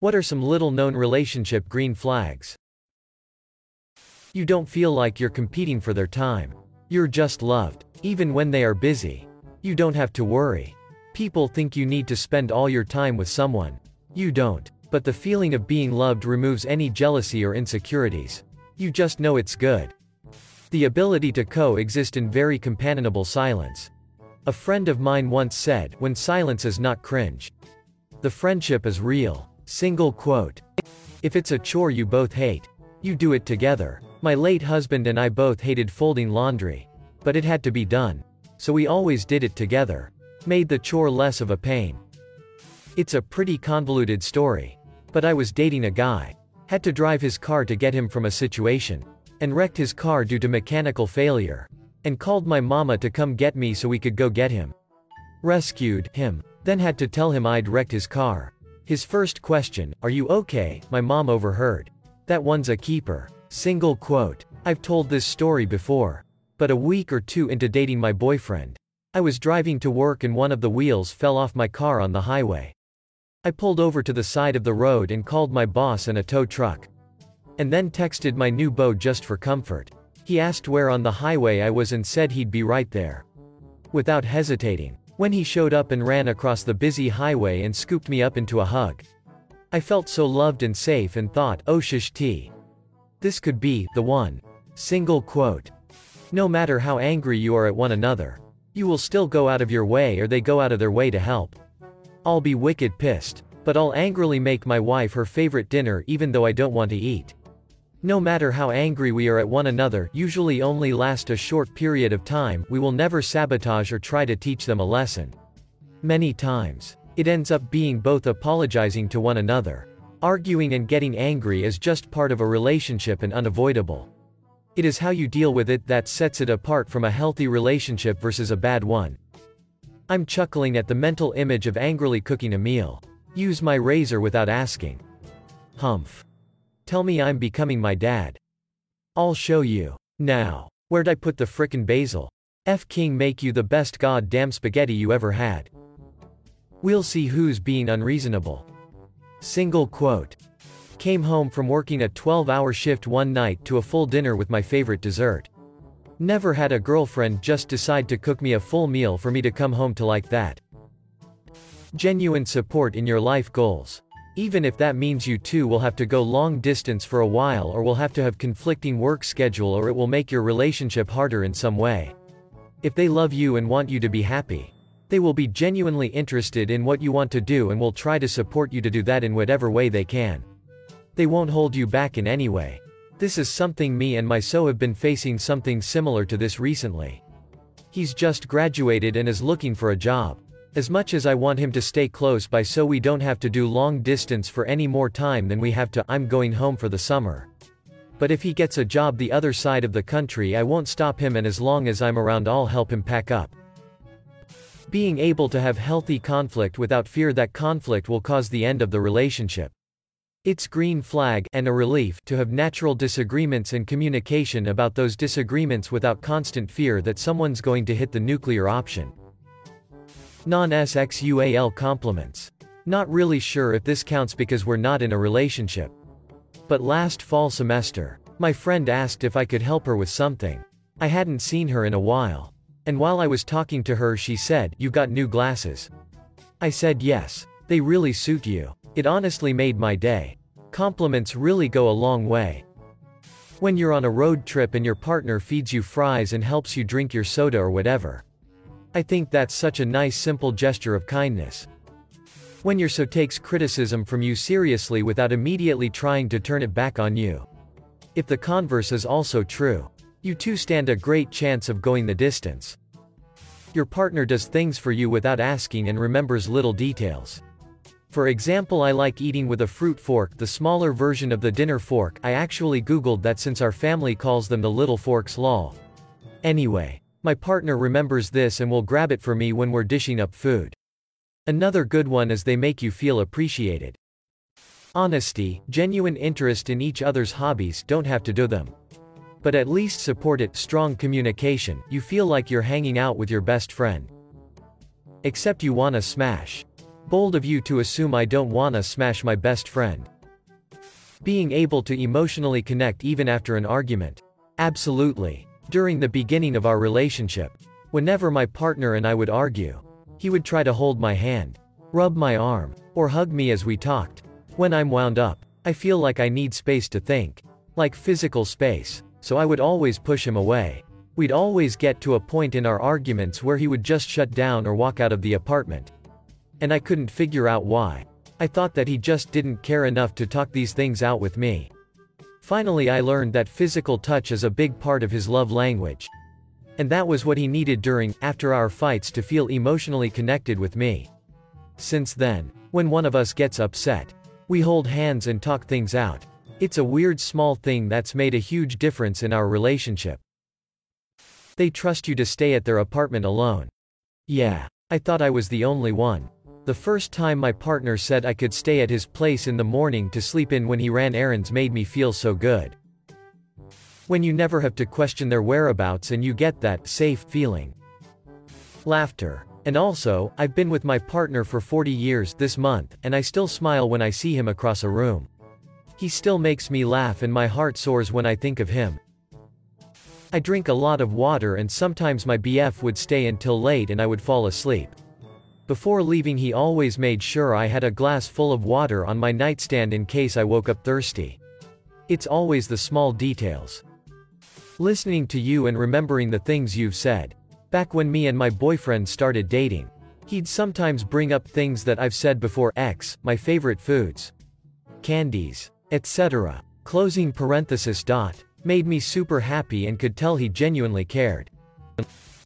What are some little known relationship green flags? You don't feel like you're competing for their time. You're just loved. Even when they are busy. You don't have to worry. People think you need to spend all your time with someone. You don't. But the feeling of being loved removes any jealousy or insecurities. You just know it's good. The ability to coexist in very companionable silence. A friend of mine once said, when silence is not cringe. The friendship is real. Single quote. If it's a chore you both hate, you do it together. My late husband and I both hated folding laundry. But it had to be done. So we always did it together. Made the chore less of a pain. It's a pretty convoluted story. But I was dating a guy. Had to drive his car to get him from a situation. And wrecked his car due to mechanical failure. And called my mama to come get me so we could go get him. Rescued him. Then had to tell him I'd wrecked his car. His first question, Are you okay? My mom overheard. That one's a keeper. Single quote. I've told this story before. But a week or two into dating my boyfriend. I was driving to work and one of the wheels fell off my car on the highway. I pulled over to the side of the road and called my boss and a tow truck. And then texted my new beau just for comfort. He asked where on the highway I was and said he'd be right there. Without hesitating. When he showed up and ran across the busy highway and scooped me up into a hug. I felt so loved and safe and thought, oh shish tea. This could be, the one. Single quote. No matter how angry you are at one another. You will still go out of your way or they go out of their way to help. I'll be wicked pissed. But I'll angrily make my wife her favorite dinner even though I don't want to eat. No matter how angry we are at one another, usually only last a short period of time, we will never sabotage or try to teach them a lesson. Many times, it ends up being both apologizing to one another. Arguing and getting angry is just part of a relationship and unavoidable. It is how you deal with it that sets it apart from a healthy relationship versus a bad one. I'm chuckling at the mental image of angrily cooking a meal. Use my razor without asking. Humph. Tell me I'm becoming my dad. I'll show you. Now. Where'd I put the frickin' basil? F King make you the best goddamn spaghetti you ever had. We'll see who's being unreasonable. Single quote. Came home from working a 12 hour shift one night to a full dinner with my favorite dessert. Never had a girlfriend just decide to cook me a full meal for me to come home to like that. Genuine support in your life goals. Even if that means you two will have to go long distance for a while or will have to have conflicting work schedule or it will make your relationship harder in some way. If they love you and want you to be happy, they will be genuinely interested in what you want to do and will try to support you to do that in whatever way they can. They won't hold you back in any way. This is something me and my so have been facing something similar to this recently. He's just graduated and is looking for a job. As much as I want him to stay close by so we don't have to do long distance for any more time than we have to, I'm going home for the summer. But if he gets a job the other side of the country I won't stop him and as long as I'm around I'll help him pack up. Being able to have healthy conflict without fear that conflict will cause the end of the relationship. It's green flag and a relief to have natural disagreements and communication about those disagreements without constant fear that someone's going to hit the nuclear option. Non-sexual compliments. Not really sure if this counts because we're not in a relationship. But last fall semester, my friend asked if I could help her with something. I hadn't seen her in a while. And while I was talking to her she said, you got new glasses. I said yes. They really suit you. It honestly made my day. Compliments really go a long way. When you're on a road trip and your partner feeds you fries and helps you drink your soda or whatever. I think that's such a nice simple gesture of kindness. When your so takes criticism from you seriously without immediately trying to turn it back on you. If the converse is also true, you two stand a great chance of going the distance. Your partner does things for you without asking and remembers little details. For example I like eating with a fruit fork the smaller version of the dinner fork I actually googled that since our family calls them the little forks lol. Anyway. My partner remembers this and will grab it for me when we're dishing up food. Another good one is they make you feel appreciated. Honesty, genuine interest in each other's hobbies don't have to do them. But at least support it, strong communication, you feel like you're hanging out with your best friend. Except you wanna smash. Bold of you to assume I don't wanna smash my best friend. Being able to emotionally connect even after an argument. Absolutely. During the beginning of our relationship, whenever my partner and I would argue, he would try to hold my hand, rub my arm, or hug me as we talked. When I'm wound up, I feel like I need space to think. Like physical space, so I would always push him away. We'd always get to a point in our arguments where he would just shut down or walk out of the apartment. And I couldn't figure out why. I thought that he just didn't care enough to talk these things out with me. Finally I learned that physical touch is a big part of his love language. And that was what he needed during, after our fights to feel emotionally connected with me. Since then, when one of us gets upset, we hold hands and talk things out. It's a weird small thing that's made a huge difference in our relationship. They trust you to stay at their apartment alone. Yeah. I thought I was the only one. The first time my partner said I could stay at his place in the morning to sleep in when he ran errands made me feel so good. When you never have to question their whereabouts and you get that safe feeling. Laughter. And also, I've been with my partner for 40 years this month, and I still smile when I see him across a room. He still makes me laugh and my heart soars when I think of him. I drink a lot of water and sometimes my BF would stay until late and I would fall asleep. Before leaving he always made sure I had a glass full of water on my nightstand in case I woke up thirsty. It's always the small details. Listening to you and remembering the things you've said. Back when me and my boyfriend started dating. He'd sometimes bring up things that I've said before X, my favorite foods. Candies. Etc. Closing parenthesis dot made me super happy and could tell he genuinely cared.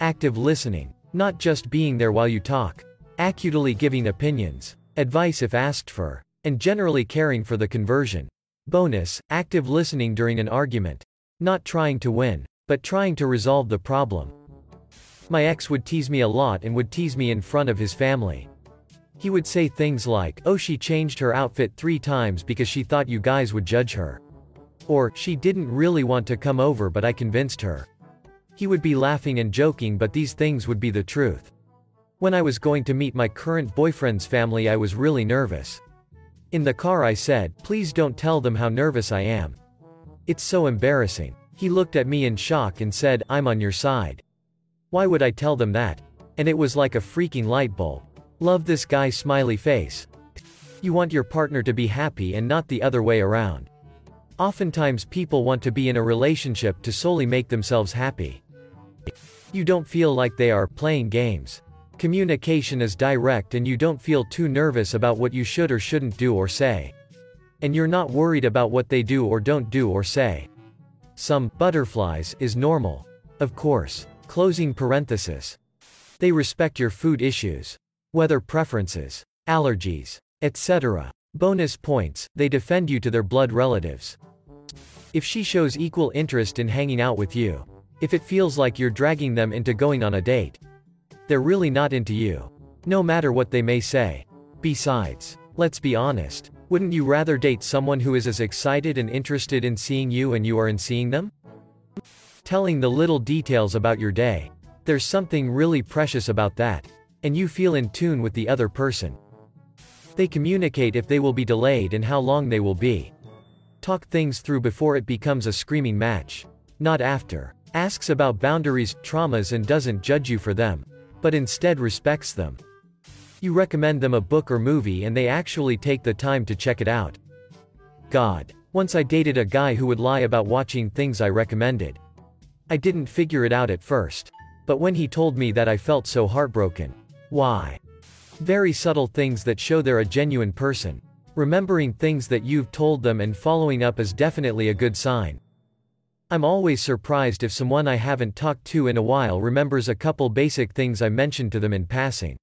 Active listening. Not just being there while you talk. Acutely giving opinions, advice if asked for, and generally caring for the conversion. Bonus, active listening during an argument. Not trying to win, but trying to resolve the problem. My ex would tease me a lot and would tease me in front of his family. He would say things like, oh she changed her outfit three times because she thought you guys would judge her. Or, she didn't really want to come over but I convinced her. He would be laughing and joking but these things would be the truth. When I was going to meet my current boyfriend's family I was really nervous. In the car I said, please don't tell them how nervous I am. It's so embarrassing. He looked at me in shock and said, I'm on your side. Why would I tell them that? And it was like a freaking light bulb. Love this guy smiley face. You want your partner to be happy and not the other way around. Oftentimes people want to be in a relationship to solely make themselves happy. You don't feel like they are playing games. Communication is direct and you don't feel too nervous about what you should or shouldn't do or say. And you're not worried about what they do or don't do or say. Some butterflies is normal. Of course. Closing parenthesis. They respect your food issues, weather preferences, allergies, etc. Bonus points, they defend you to their blood relatives. If she shows equal interest in hanging out with you. If it feels like you're dragging them into going on a date. They're really not into you. No matter what they may say. Besides, let's be honest, wouldn't you rather date someone who is as excited and interested in seeing you and you are in seeing them? Telling the little details about your day. There's something really precious about that. And you feel in tune with the other person. They communicate if they will be delayed and how long they will be. Talk things through before it becomes a screaming match. Not after. Asks about boundaries, traumas and doesn't judge you for them. But instead respects them. You recommend them a book or movie and they actually take the time to check it out. God. Once I dated a guy who would lie about watching things I recommended. I didn't figure it out at first. But when he told me that I felt so heartbroken. Why? Very subtle things that show they're a genuine person. Remembering things that you've told them and following up is definitely a good sign. I'm always surprised if someone I haven't talked to in a while remembers a couple basic things I mentioned to them in passing.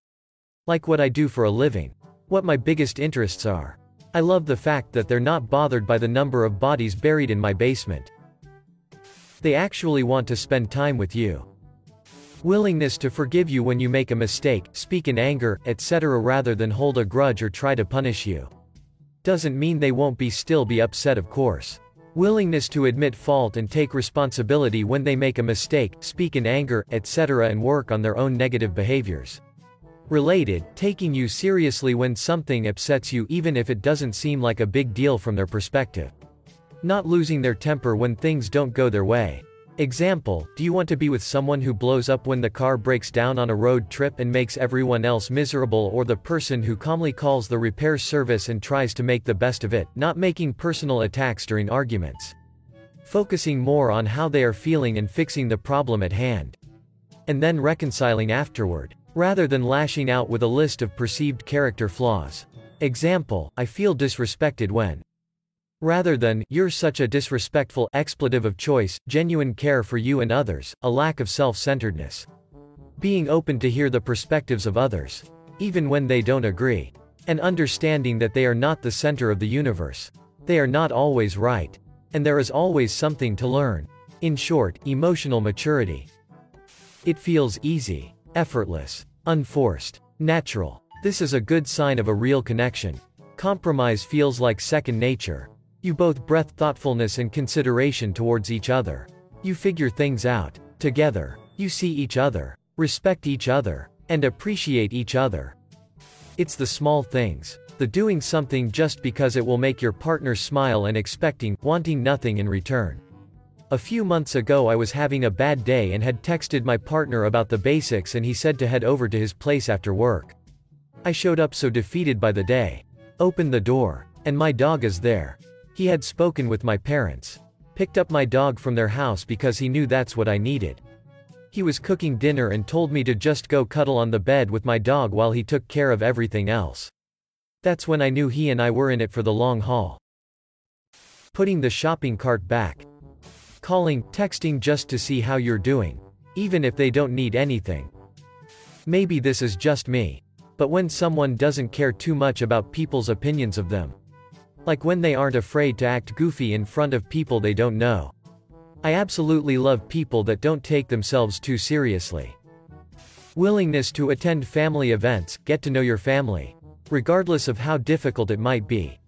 Like what I do for a living. What my biggest interests are. I love the fact that they're not bothered by the number of bodies buried in my basement. They actually want to spend time with you. Willingness to forgive you when you make a mistake, speak in anger, etc. rather than hold a grudge or try to punish you. Doesn't mean they won't be still be upset of course. Willingness to admit fault and take responsibility when they make a mistake, speak in anger, etc. and work on their own negative behaviors. Related, taking you seriously when something upsets you even if it doesn't seem like a big deal from their perspective. Not losing their temper when things don't go their way. Example, do you want to be with someone who blows up when the car breaks down on a road trip and makes everyone else miserable or the person who calmly calls the repair service and tries to make the best of it, not making personal attacks during arguments? Focusing more on how they are feeling and fixing the problem at hand. And then reconciling afterward. Rather than lashing out with a list of perceived character flaws. Example, I feel disrespected when. Rather than, you're such a disrespectful expletive of choice, genuine care for you and others, a lack of self-centeredness. Being open to hear the perspectives of others. Even when they don't agree. And understanding that they are not the center of the universe. They are not always right. And there is always something to learn. In short, emotional maturity. It feels easy, effortless, unforced, natural. This is a good sign of a real connection. Compromise feels like second nature. You both breath thoughtfulness and consideration towards each other. You figure things out, together. You see each other, respect each other, and appreciate each other. It's the small things. The doing something just because it will make your partner smile and expecting, wanting nothing in return. A few months ago I was having a bad day and had texted my partner about the basics and he said to head over to his place after work. I showed up so defeated by the day. Opened the door. And my dog is there. He had spoken with my parents. Picked up my dog from their house because he knew that's what I needed. He was cooking dinner and told me to just go cuddle on the bed with my dog while he took care of everything else. That's when I knew he and I were in it for the long haul. Putting the shopping cart back. Calling, texting just to see how you're doing. Even if they don't need anything. Maybe this is just me. But when someone doesn't care too much about people's opinions of them, like when they aren't afraid to act goofy in front of people they don't know. I absolutely love people that don't take themselves too seriously. Willingness to attend family events, get to know your family. Regardless of how difficult it might be.